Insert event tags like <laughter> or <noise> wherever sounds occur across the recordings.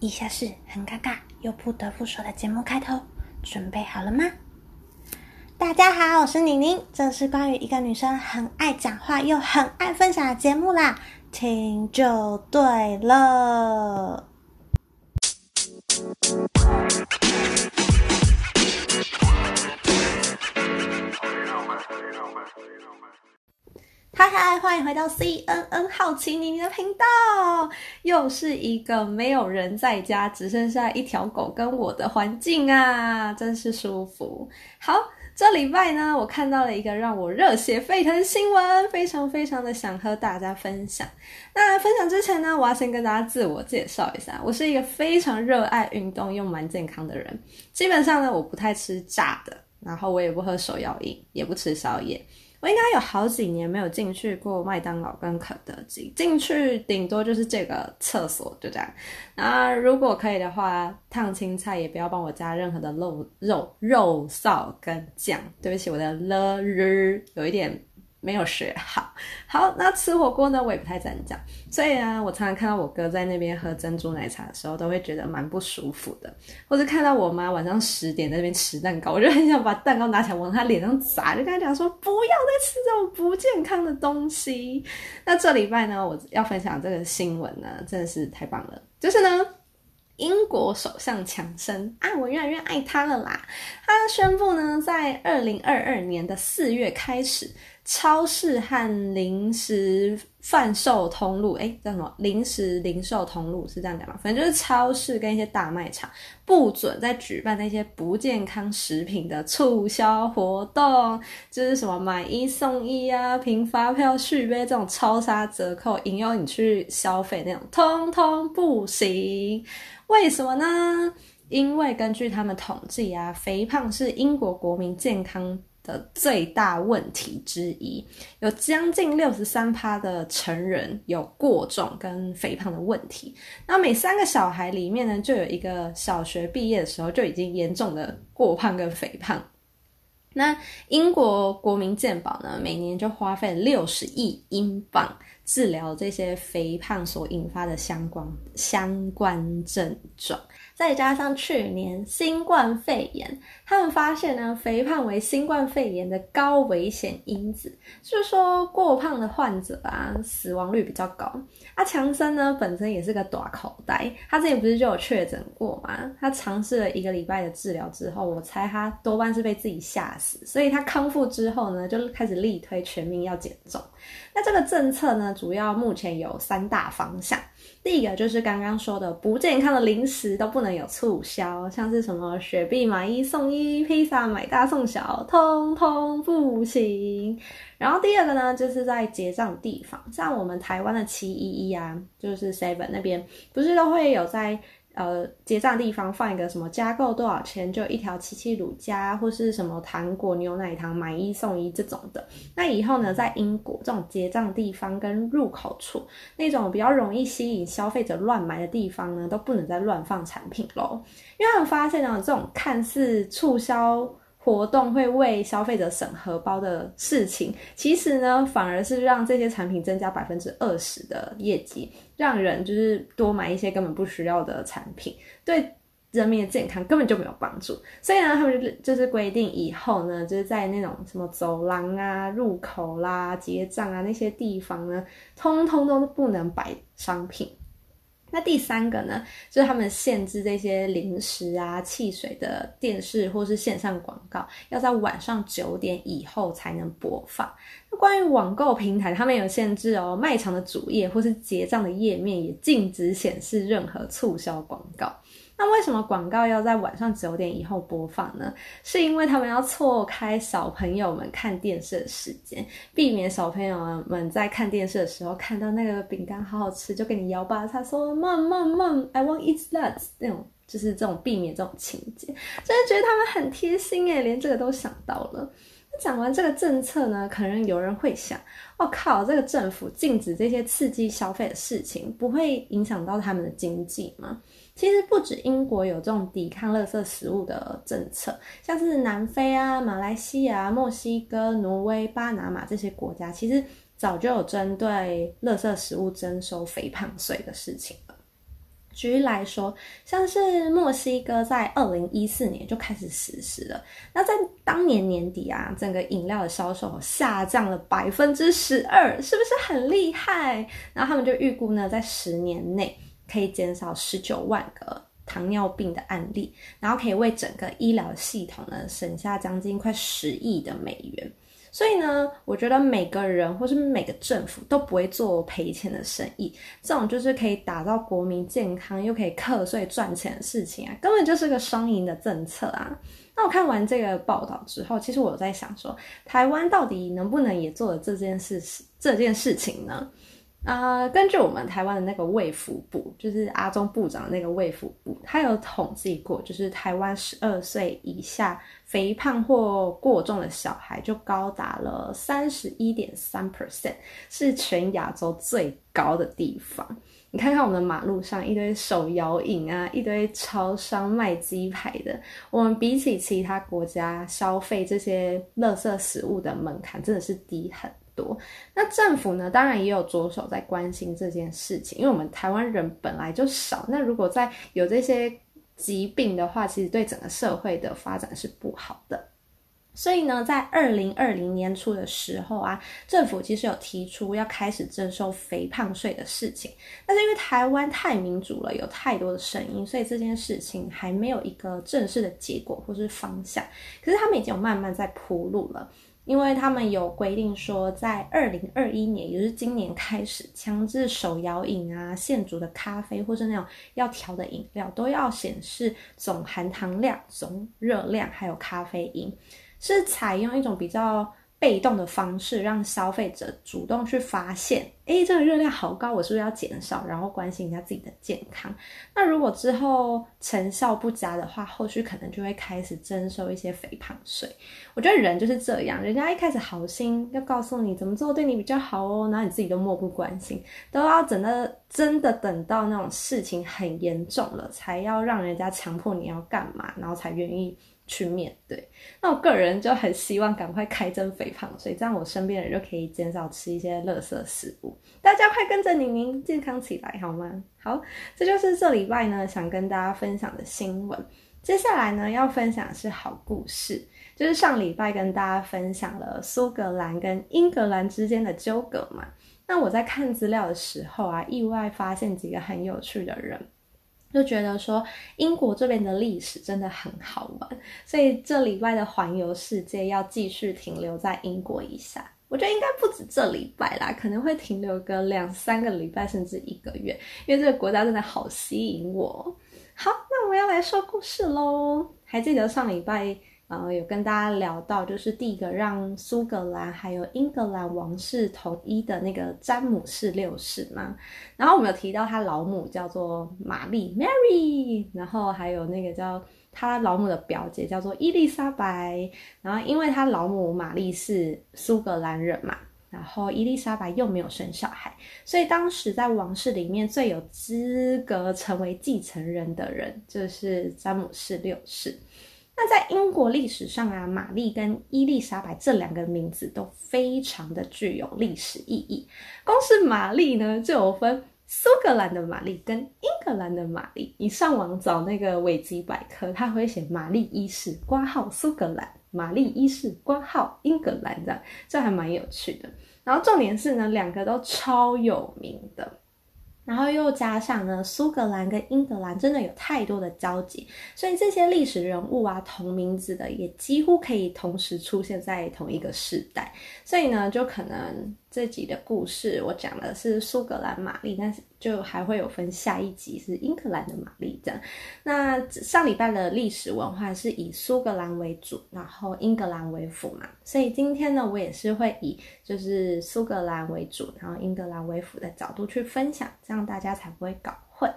以下是很尴尬又不得不说的节目开头，准备好了吗？大家好，我是宁宁，这是关于一个女生很爱讲话又很爱分享的节目啦，听就对了。嗨嗨，欢迎回到 CNN 好奇妮妮的频道，又是一个没有人在家，只剩下一条狗跟我的环境啊，真是舒服。好，这礼拜呢，我看到了一个让我热血沸腾的新闻，非常非常的想和大家分享。那分享之前呢，我要先跟大家自我介绍一下，我是一个非常热爱运动又蛮健康的人。基本上呢，我不太吃炸的，然后我也不喝手摇饮，也不吃宵夜。我应该有好几年没有进去过麦当劳跟肯德基，进去顶多就是这个厕所，就这样。那如果可以的话，烫青菜也不要帮我加任何的肉肉肉臊跟酱。对不起，我的了日有一点。没有学好，<laughs> 好，那吃火锅呢，我也不太敢讲，所以啊，我常常看到我哥在那边喝珍珠奶茶的时候，都会觉得蛮不舒服的，或者看到我妈晚上十点在那边吃蛋糕，我就很想把蛋糕拿起来往他脸上砸，就跟他讲说不要再吃这种不健康的东西。那这礼拜呢，我要分享这个新闻呢，真的是太棒了，就是呢。英国首相强生啊，我越来越爱他了啦！他宣布呢，在二零二二年的四月开始，超市和零食贩售通路，哎，叫什么？零食零售通路是这样讲吗？反正就是超市跟一些大卖场不准再举办那些不健康食品的促销活动，就是什么买一送一啊、凭发票续杯这种超杀折扣引诱你去消费那种，通通不行。为什么呢？因为根据他们统计啊，肥胖是英国国民健康的最大问题之一，有将近六十三趴的成人有过重跟肥胖的问题。那每三个小孩里面呢，就有一个小学毕业的时候就已经严重的过胖跟肥胖。那英国国民健保呢，每年就花费六十亿英镑。治疗这些肥胖所引发的相关相关症状，再加上去年新冠肺炎，他们发现呢，肥胖为新冠肺炎的高危险因子，就是说过胖的患者啊，死亡率比较高。阿强森呢，本身也是个短口袋，他之前不是就有确诊过吗？他尝试了一个礼拜的治疗之后，我猜他多半是被自己吓死，所以他康复之后呢，就开始力推全民要减重。那这个政策呢，主要目前有三大方向。第一个就是刚刚说的，不健康的零食都不能有促销，像是什么雪碧买一送一、披萨买大送小，通通不行。然后第二个呢，就是在结账地方，像我们台湾的七一一啊，就是 Seven 那边，不是都会有在。呃，结账地方放一个什么加购多少钱就一条七七乳加，或是什么糖果牛奶糖买一送一这种的。那以后呢，在英国这种结账地方跟入口处那种比较容易吸引消费者乱买的地方呢，都不能再乱放产品喽。因为他们发现呢，这种看似促销。活动会为消费者省荷包的事情，其实呢，反而是让这些产品增加百分之二十的业绩，让人就是多买一些根本不需要的产品，对人民的健康根本就没有帮助。所以呢，他们就就是规定以后呢，就是在那种什么走廊啊、入口啦、结账啊那些地方呢，通通都不能摆商品。那第三个呢，就是他们限制这些零食啊、汽水的电视或是线上广告，要在晚上九点以后才能播放。那关于网购平台，他们有限制哦，卖场的主页或是结账的页面也禁止显示任何促销广告。那为什么广告要在晚上九点以后播放呢？是因为他们要错开小朋友们看电视的时间，避免小朋友们在看电视的时候看到那个饼干好好吃，就给你摇吧，他说 “mom mom mom，I want eat that” 那种，就是这种避免这种情节，真的觉得他们很贴心耶，连这个都想到了。讲完这个政策呢，可能有人会想，我靠，这个政府禁止这些刺激消费的事情，不会影响到他们的经济吗？其实不止英国有这种抵抗垃圾食物的政策，像是南非啊、马来西亚、墨西哥、挪威、巴拿马这些国家，其实早就有针对垃圾食物征收肥胖税的事情了。举例来说，像是墨西哥在二零一四年就开始实施了。那在当年年底啊，整个饮料的销售下降了百分之十二，是不是很厉害？然后他们就预估呢，在十年内可以减少十九万个糖尿病的案例，然后可以为整个医疗系统呢省下将近快十亿的美元。所以呢，我觉得每个人或是每个政府都不会做赔钱的生意，这种就是可以打造国民健康又可以课税赚钱的事情啊，根本就是个双赢的政策啊。那我看完这个报道之后，其实我在想说，台湾到底能不能也做了这件事这件事情呢？啊，根据我们台湾的那个卫福部，就是阿中部长那个卫福部，他有统计过，就是台湾十二岁以下肥胖或过重的小孩就高达了三十一点三 percent，是全亚洲最高的地方。你看看我们的马路上一堆手摇饮啊，一堆超商卖鸡排的，我们比起其他国家消费这些垃圾食物的门槛真的是低很。多，那政府呢？当然也有着手在关心这件事情，因为我们台湾人本来就少。那如果在有这些疾病的话，其实对整个社会的发展是不好的。所以呢，在二零二零年初的时候啊，政府其实有提出要开始征收肥胖税的事情。但是因为台湾太民主了，有太多的声音，所以这件事情还没有一个正式的结果或是方向。可是他们已经有慢慢在铺路了。因为他们有规定说，在二零二一年，也就是今年开始，强制手摇饮啊、现煮的咖啡或是那种要调的饮料，都要显示总含糖量、总热量，还有咖啡因，是采用一种比较。被动的方式让消费者主动去发现，哎，这个热量好高，我是不是要减少？然后关心一下自己的健康。那如果之后成效不佳的话，后续可能就会开始征收一些肥胖税。我觉得人就是这样，人家一开始好心要告诉你怎么做对你比较好哦，然后你自己都漠不关心，都要等到真的等到那种事情很严重了，才要让人家强迫你要干嘛，然后才愿意。去面对，那我个人就很希望赶快开征肥胖所以这样我身边人就可以减少吃一些垃圾食物。大家快跟着宁宁健康起来好吗？好，这就是这礼拜呢想跟大家分享的新闻。接下来呢要分享的是好故事，就是上礼拜跟大家分享了苏格兰跟英格兰之间的纠葛嘛。那我在看资料的时候啊，意外发现几个很有趣的人。就觉得说英国这边的历史真的很好玩，所以这礼拜的环游世界要继续停留在英国一下。我觉得应该不止这礼拜啦，可能会停留个两三个礼拜，甚至一个月，因为这个国家真的好吸引我。好，那我要来说故事喽。还记得上礼拜？呃，有跟大家聊到，就是第一个让苏格兰还有英格兰王室统一的那个詹姆士六世嘛。然后我们有提到他老母叫做玛丽 （Mary），然后还有那个叫他老母的表姐叫做伊丽莎白。然后因为他老母玛丽是苏格兰人嘛，然后伊丽莎白又没有生小孩，所以当时在王室里面最有资格成为继承人的人就是詹姆士六世。那在英国历史上啊，玛丽跟伊丽莎白这两个名字都非常的具有历史意义。光是玛丽呢，就有分苏格兰的玛丽跟英格兰的玛丽。你上网找那个维基百科，它会写玛丽一世挂号苏格兰，玛丽一世挂号英格兰这样，这还蛮有趣的。然后重点是呢，两个都超有名的。然后又加上呢，苏格兰跟英格兰真的有太多的交集，所以这些历史人物啊，同名字的也几乎可以同时出现在同一个时代，所以呢，就可能。这集的故事我讲的是苏格兰玛丽，但是就还会有分下一集是英格兰的玛丽这样。那上礼拜的历史文化是以苏格兰为主，然后英格兰为辅嘛，所以今天呢，我也是会以就是苏格兰为主，然后英格兰为辅的角度去分享，这样大家才不会搞混。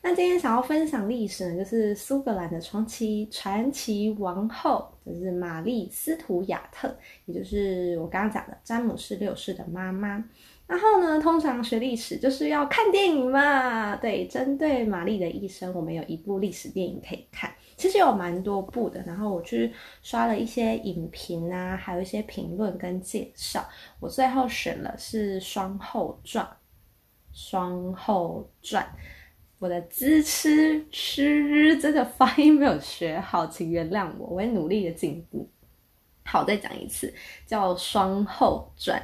那今天想要分享历史呢，就是苏格兰的传奇传奇王后，就是玛丽斯图亚特，也就是我刚刚讲的詹姆士六世的妈妈。然后呢，通常学历史就是要看电影嘛，对，针对玛丽的一生，我们有一部历史电影可以看，其实有蛮多部的。然后我去刷了一些影评啊，还有一些评论跟介绍，我最后选了是《双后传》，《双后传》。我的支吃吃这个发音没有学好，请原谅我，我会努力的进步。好，再讲一次，叫《双后传》，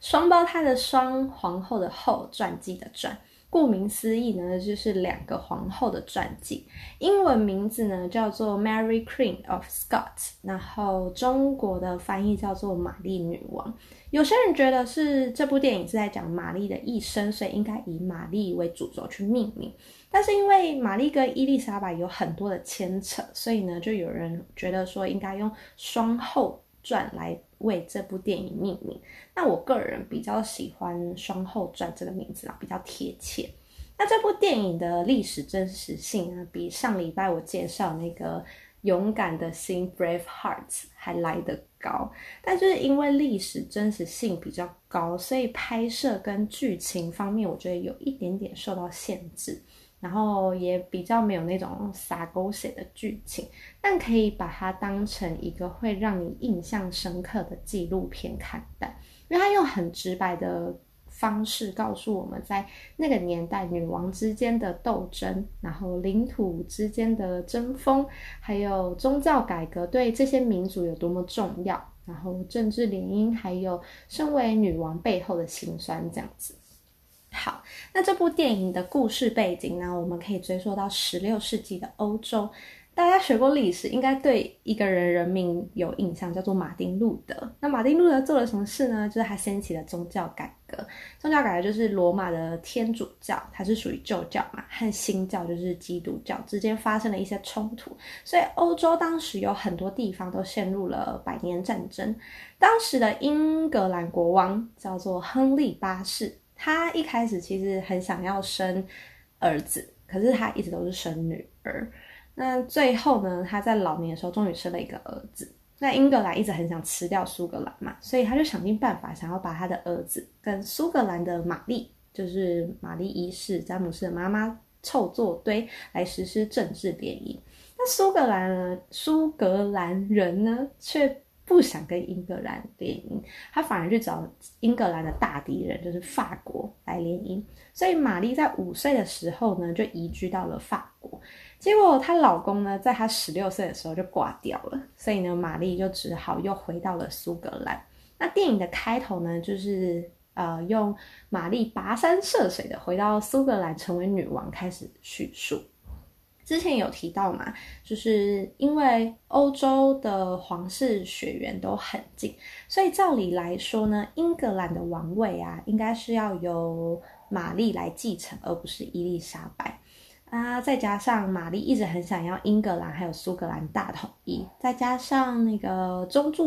双胞胎的双，皇后的后，传记的传。顾名思义呢，就是两个皇后的传记。英文名字呢叫做 Mary Queen of Scots，然后中国的翻译叫做玛丽女王。有些人觉得是这部电影是在讲玛丽的一生，所以应该以玛丽为主轴去命名。但是因为玛丽跟伊丽莎白有很多的牵扯，所以呢，就有人觉得说应该用双后传来。为这部电影命名，那我个人比较喜欢《双后传》这个名字啊，比较贴切。那这部电影的历史真实性呢，比上礼拜我介绍那个《勇敢的心》（Brave Hearts） 还来得高。但就是因为历史真实性比较高，所以拍摄跟剧情方面，我觉得有一点点受到限制。然后也比较没有那种洒狗血的剧情，但可以把它当成一个会让你印象深刻的纪录片看待，因为它用很直白的方式告诉我们在那个年代女王之间的斗争，然后领土之间的争锋，还有宗教改革对这些民族有多么重要，然后政治联姻，还有身为女王背后的辛酸这样子。好，那这部电影的故事背景呢？我们可以追溯到十六世纪的欧洲。大家学过历史，应该对一个人人名有印象，叫做马丁路德。那马丁路德做了什么事呢？就是他掀起了宗教改革。宗教改革就是罗马的天主教，它是属于旧教嘛，和新教就是基督教之间发生了一些冲突，所以欧洲当时有很多地方都陷入了百年战争。当时的英格兰国王叫做亨利八世。他一开始其实很想要生儿子，可是他一直都是生女儿。那最后呢，他在老年的时候终于生了一个儿子。那英格兰一直很想吃掉苏格兰嘛，所以他就想尽办法想要把他的儿子跟苏格兰的玛丽，就是玛丽一世詹姆斯的妈妈凑作堆来实施政治联姻。那苏格兰苏格兰人呢，却。不想跟英格兰联姻，他反而去找英格兰的大敌人，就是法国来联姻。所以玛丽在五岁的时候呢，就移居到了法国。结果她老公呢，在她十六岁的时候就挂掉了，所以呢，玛丽就只好又回到了苏格兰。那电影的开头呢，就是呃，用玛丽跋山涉水的回到苏格兰成为女王开始叙述。之前有提到嘛，就是因为欧洲的皇室血缘都很近，所以照理来说呢，英格兰的王位啊，应该是要由玛丽来继承，而不是伊丽莎白啊。再加上玛丽一直很想要英格兰还有苏格兰大统一，再加上那个宗教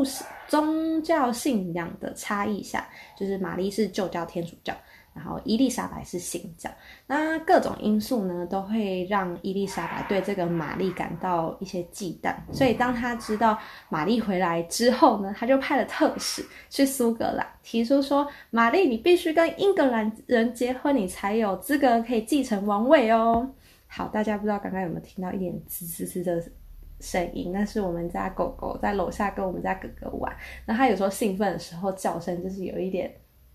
宗教信仰的差异下，就是玛丽是旧教天主教。然后伊丽莎白是新教，那各种因素呢，都会让伊丽莎白对这个玛丽感到一些忌惮。所以当他知道玛丽回来之后呢，他就派了特使去苏格兰，提出说：“玛丽，你必须跟英格兰人结婚，你才有资格可以继承王位哦。”好，大家不知道刚刚有没有听到一点吱吱吱的声音？那是我们家狗狗在楼下跟我们家哥哥玩，那它有时候兴奋的时候叫声就是有一点。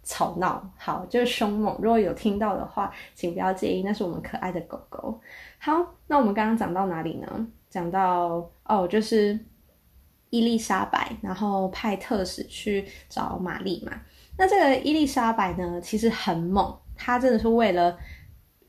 吵闹，好，就是凶猛。如果有听到的话，请不要介意，那是我们可爱的狗狗。好，那我们刚刚讲到哪里呢？讲到哦，就是伊丽莎白，然后派特使去找玛丽嘛。那这个伊丽莎白呢，其实很猛，她真的是为了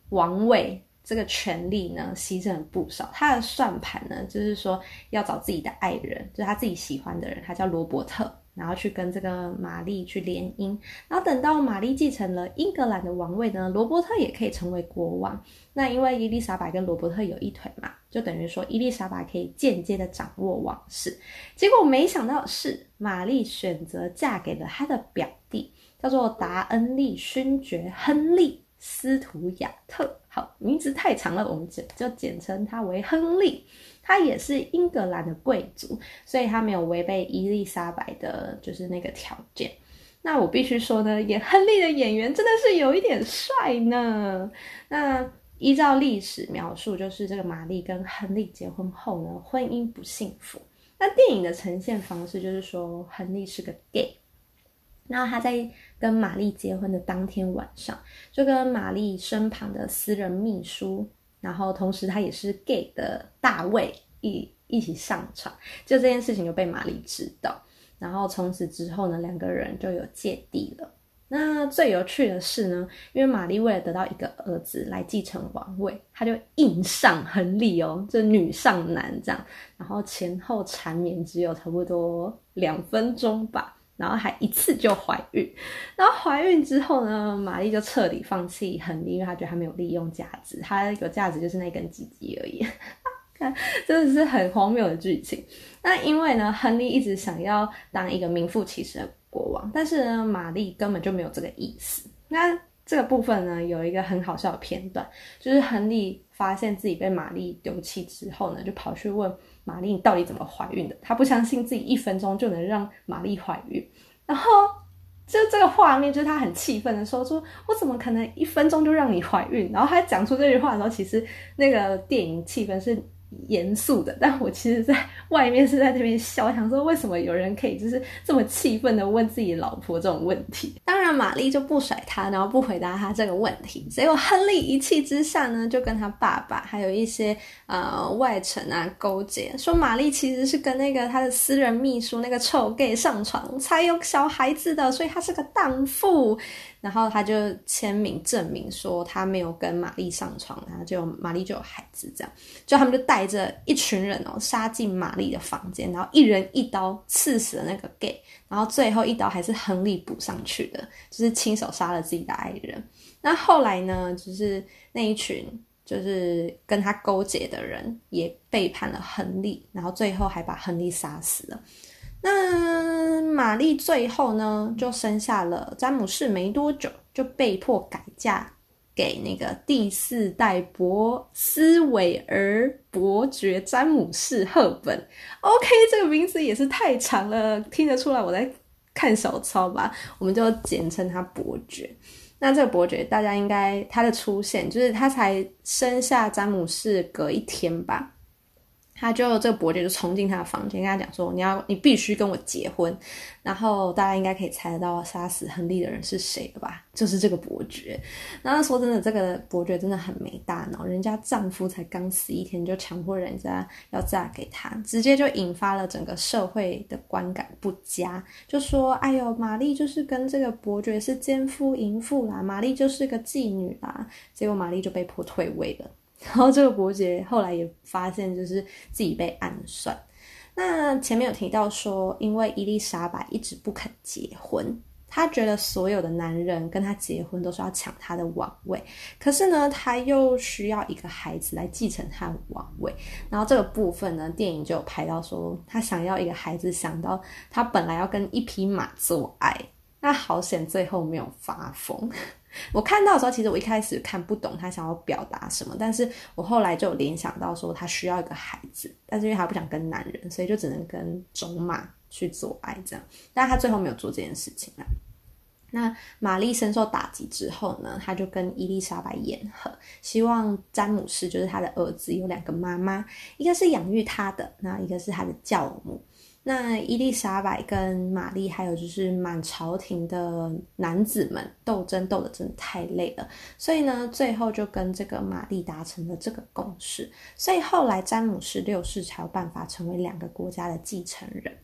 王位这个权利呢，牺牲了不少。她的算盘呢，就是说要找自己的爱人，就是她自己喜欢的人，他叫罗伯特。然后去跟这个玛丽去联姻，然后等到玛丽继承了英格兰的王位呢，罗伯特也可以成为国王。那因为伊丽莎白跟罗伯特有一腿嘛，就等于说伊丽莎白可以间接的掌握王室。结果没想到是，玛丽选择嫁给了她的表弟，叫做达恩利勋爵亨利斯图亚特。好，名字太长了，我们简就简称他为亨利。他也是英格兰的贵族，所以他没有违背伊丽莎白的，就是那个条件。那我必须说呢，演亨利的演员真的是有一点帅呢。那依照历史描述，就是这个玛丽跟亨利结婚后呢，婚姻不幸福。那电影的呈现方式就是说，亨利是个 gay，然后他在跟玛丽结婚的当天晚上，就跟玛丽身旁的私人秘书。然后同时他也是 gay 的大卫一一起上床，就这件事情就被玛丽知道，然后从此之后呢，两个人就有芥蒂了。那最有趣的是呢，因为玛丽为了得到一个儿子来继承王位，她就硬上亨利哦，就女上男这样，然后前后缠绵只有差不多两分钟吧，然后还一次就怀孕，然后怀孕之后呢，玛丽就彻底放弃亨利，因为她觉得他没有利用价值，他有价值就是那根鸡鸡而已，看 <laughs> 真的是很荒谬的剧情。那因为呢，亨利一直想要当一个名副其实的。国王，但是呢，玛丽根本就没有这个意思。那这个部分呢，有一个很好笑的片段，就是亨利发现自己被玛丽丢弃之后呢，就跑去问玛丽：“到底怎么怀孕的？”他不相信自己一分钟就能让玛丽怀孕。然后就这个画面，就是他很气愤的说：“说：“我怎么可能一分钟就让你怀孕？”然后他讲出这句话的时候，其实那个电影气氛是。严肃的，<laughs> 但我其实在外面是在这边笑，想说为什么有人可以就是这么气愤的问自己老婆这种问题？当然，玛丽就不甩他，然后不回答他这个问题。结果亨利一气之下呢，就跟他爸爸还有一些呃外臣啊勾结，说玛丽其实是跟那个他的私人秘书那个臭 gay 上床才有小孩子的，所以他是个荡妇。然后他就签名证明说他没有跟玛丽上床，然后就玛丽就有孩子，这样就他们就带着一群人哦杀进玛丽的房间，然后一人一刀刺死了那个 gay，然后最后一刀还是亨利补上去的，就是亲手杀了自己的爱人。那后来呢，就是那一群就是跟他勾结的人也背叛了亨利，然后最后还把亨利杀死了。那玛丽最后呢，就生下了詹姆士，没多久就被迫改嫁给那个第四代博斯韦尔伯爵詹姆士赫本。OK，这个名字也是太长了，听得出来我在看手抄吧？我们就简称他伯爵。那这个伯爵，大家应该他的出现，就是他才生下詹姆士隔一天吧。他就这个伯爵就冲进他的房间，跟他讲说：“你要，你必须跟我结婚。”然后大家应该可以猜得到杀死亨利的人是谁了吧？就是这个伯爵。然后说真的，这个伯爵真的很没大脑，人家丈夫才刚死一天，就强迫人家要嫁给他，直接就引发了整个社会的观感不佳，就说：“哎呦，玛丽就是跟这个伯爵是奸夫淫妇啦，玛丽就是个妓女啦。”结果玛丽就被迫退位了。然后这个伯爵后来也发现，就是自己被暗算。那前面有提到说，因为伊丽莎白一直不肯结婚，他觉得所有的男人跟他结婚都是要抢他的王位。可是呢，他又需要一个孩子来继承他的王位。然后这个部分呢，电影就有拍到说，他想要一个孩子，想到他本来要跟一匹马做爱，那好险最后没有发疯。我看到的时候，其实我一开始看不懂他想要表达什么，但是我后来就联想到说他需要一个孩子，但是因为他不想跟男人，所以就只能跟种马去做爱这样，但他最后没有做这件事情啊。那玛丽深受打击之后呢，他就跟伊丽莎白言和，希望詹姆士就是他的儿子有两个妈妈，一个是养育他的，那一个是他的教母。那伊丽莎白跟玛丽，还有就是满朝廷的男子们斗争斗得真的太累了，所以呢，最后就跟这个玛丽达成了这个共识，所以后来詹姆士六世才有办法成为两个国家的继承人。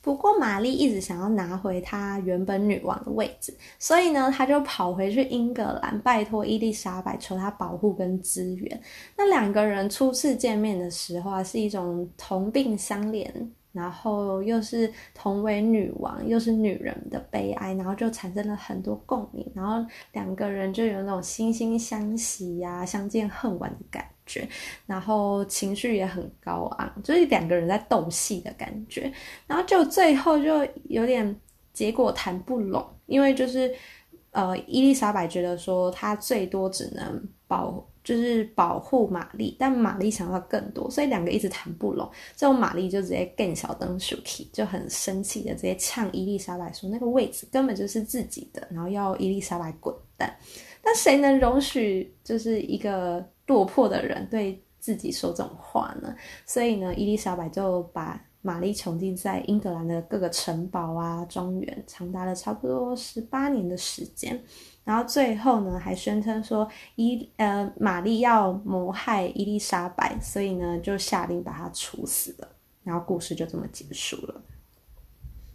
不过玛丽一直想要拿回她原本女王的位置，所以呢，她就跑回去英格兰，拜托伊丽莎白求她保护跟支援。那两个人初次见面的时候啊，是一种同病相怜。然后又是同为女王，又是女人的悲哀，然后就产生了很多共鸣，然后两个人就有那种惺惺相惜呀、相见恨晚的感觉，然后情绪也很高昂，就是两个人在斗戏的感觉，然后就最后就有点结果谈不拢，因为就是呃，伊丽莎白觉得说她最多只能保。就是保护玛丽，但玛丽想要更多，所以两个一直谈不拢。最后玛丽就直接更小灯就很生气的直接呛伊丽莎白说：“那个位置根本就是自己的，然后要伊丽莎白滚蛋。”但谁能容许就是一个落魄的人对自己说这种话呢？所以呢，伊丽莎白就把玛丽囚禁在英格兰的各个城堡啊、庄园，长达了差不多十八年的时间。然后最后呢还宣称说伊呃玛丽要谋害伊丽莎白，所以呢就下令把她处死了。然后故事就这么结束了。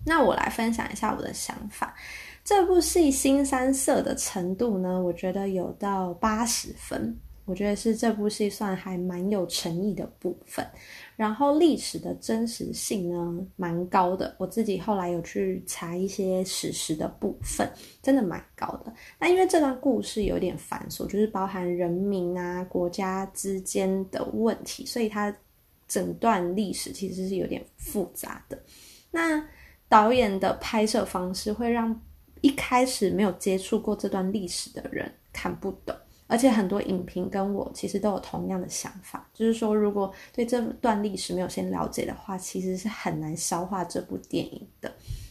那我来分享一下我的想法。这部戏新三色的程度呢，我觉得有到八十分，我觉得是这部戏算还蛮有诚意的部分。然后历史的真实性呢，蛮高的。我自己后来有去查一些史实的部分，真的蛮高的。那因为这段故事有点繁琐，就是包含人民啊、国家之间的问题，所以它整段历史其实是有点复杂的。那导演的拍摄方式会让一开始没有接触过这段历史的人看不懂，而且很多影评跟我其实都有同样的想法，就是说如果对这段历史没有先了解的话，其实是很难消化这部电影的。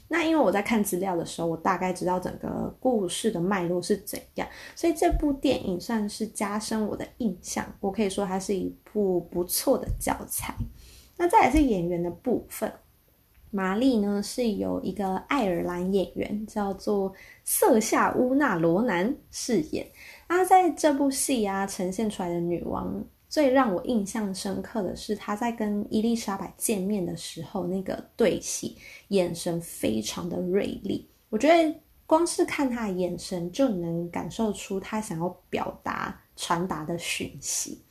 那因为我在看资料的时候，我大概知道整个故事的脉络是怎样，所以这部电影算是加深我的印象。我可以说它是一部不错的教材。那再来是演员的部分。玛丽呢是由一个爱尔兰演员叫做瑟夏乌纳罗南饰演。那在这部戏啊呈现出来的女王，最让我印象深刻的是她在跟伊丽莎白见面的时候那个对戏，眼神非常的锐利。我觉得光是看她的眼神就能感受出她想要表达传达的讯息。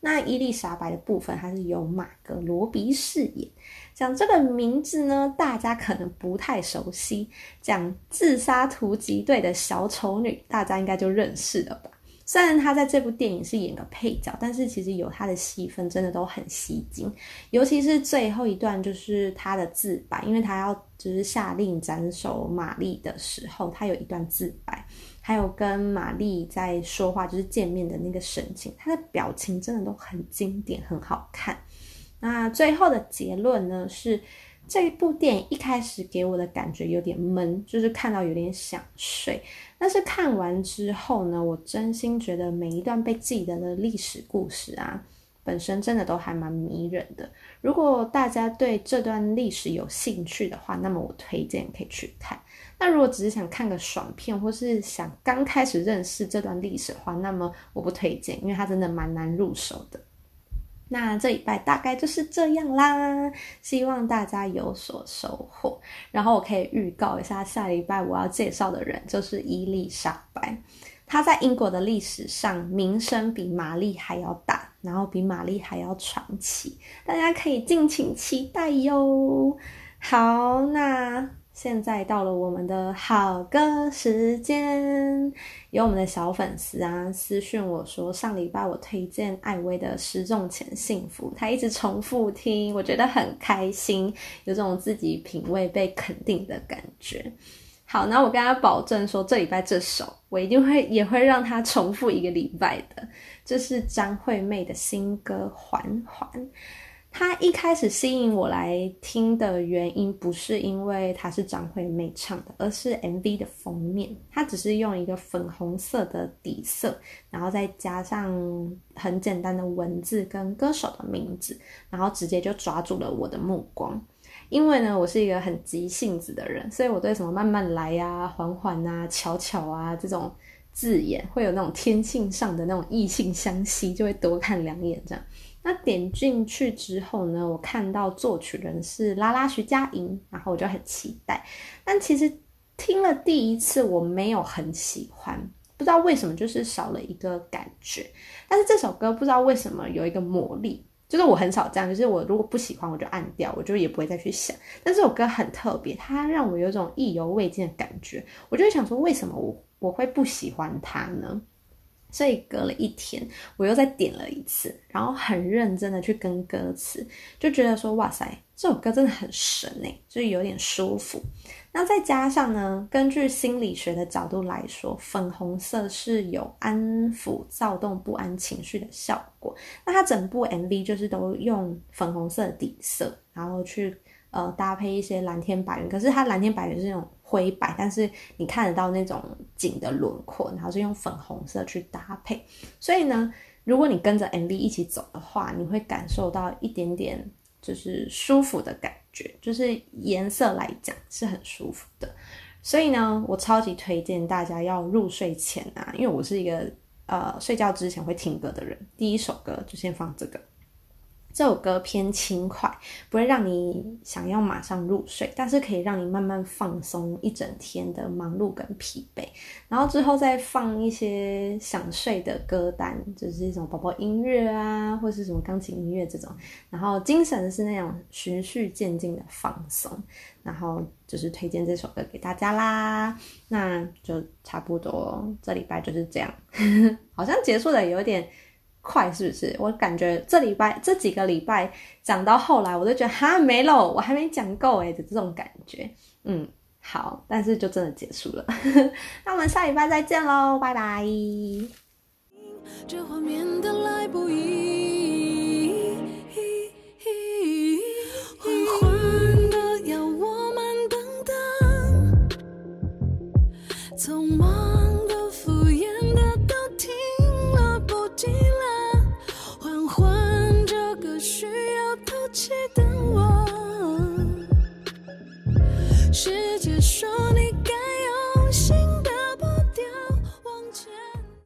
那伊丽莎白的部分，她是由马格罗比饰演。讲这个名字呢，大家可能不太熟悉。讲自杀突击队的小丑女，大家应该就认识了吧？虽然她在这部电影是演个配角，但是其实有她的戏份真的都很吸睛。尤其是最后一段，就是她的自白，因为她要就是下令斩首玛丽的时候，她有一段自白。还有跟玛丽在说话，就是见面的那个神情，她的表情真的都很经典，很好看。那最后的结论呢是，这部电影一开始给我的感觉有点闷，就是看到有点想睡。但是看完之后呢，我真心觉得每一段被记得的历史故事啊，本身真的都还蛮迷人的。如果大家对这段历史有兴趣的话，那么我推荐可以去看。那如果只是想看个爽片，或是想刚开始认识这段历史的话，那么我不推荐，因为它真的蛮难入手的。那这礼拜大概就是这样啦，希望大家有所收获。然后我可以预告一下，下礼拜我要介绍的人就是伊丽莎白，她在英国的历史上名声比玛丽还要大，然后比玛丽还要传奇，大家可以敬请期待哟。好，那。现在到了我们的好歌时间，有我们的小粉丝啊私讯我说，上礼拜我推荐艾薇的《失重前幸福》，他一直重复听，我觉得很开心，有种自己品味被肯定的感觉。好，那我跟他保证说，这礼拜这首我一定会也会让他重复一个礼拜的，这是张惠妹的新歌《缓缓》。他一开始吸引我来听的原因，不是因为他是张惠妹唱的，而是 MV 的封面。他只是用一个粉红色的底色，然后再加上很简单的文字跟歌手的名字，然后直接就抓住了我的目光。因为呢，我是一个很急性子的人，所以我对什么慢慢来呀、缓缓啊、巧巧啊这种字眼，会有那种天性上的那种异性相吸，就会多看两眼这样。那点进去之后呢，我看到作曲人是拉拉徐佳莹，然后我就很期待。但其实听了第一次，我没有很喜欢，不知道为什么，就是少了一个感觉。但是这首歌不知道为什么有一个魔力，就是我很少这样，就是我如果不喜欢，我就按掉，我就也不会再去想。但这首歌很特别，它让我有种意犹未尽的感觉，我就想说，为什么我我会不喜欢它呢？所以隔了一天，我又再点了一次，然后很认真的去跟歌词，就觉得说哇塞，这首歌真的很神诶，就是有点舒服。那再加上呢，根据心理学的角度来说，粉红色是有安抚躁动不安情绪的效果。那它整部 MV 就是都用粉红色底色，然后去呃搭配一些蓝天白云，可是它蓝天白云是那种。灰白，但是你看得到那种景的轮廓，然后是用粉红色去搭配，所以呢，如果你跟着 MV 一起走的话，你会感受到一点点就是舒服的感觉，就是颜色来讲是很舒服的。所以呢，我超级推荐大家要入睡前啊，因为我是一个呃睡觉之前会听歌的人，第一首歌就先放这个。这首歌偏轻快，不会让你想要马上入睡，但是可以让你慢慢放松一整天的忙碌跟疲惫。然后之后再放一些想睡的歌单，就是一种宝宝音乐啊，或是什么钢琴音乐这种。然后精神是那种循序渐进的放松。然后就是推荐这首歌给大家啦。那就差不多，这礼拜就是这样，<laughs> 好像结束的有点。快是不是？我感觉这礼拜这几个礼拜讲到后来，我都觉得哈没了，我还没讲够哎的这种感觉。嗯，好，但是就真的结束了。<laughs> 那我们下礼拜再见喽，拜拜。这画面的来不易，缓缓的要我们等等，匆忙世界说你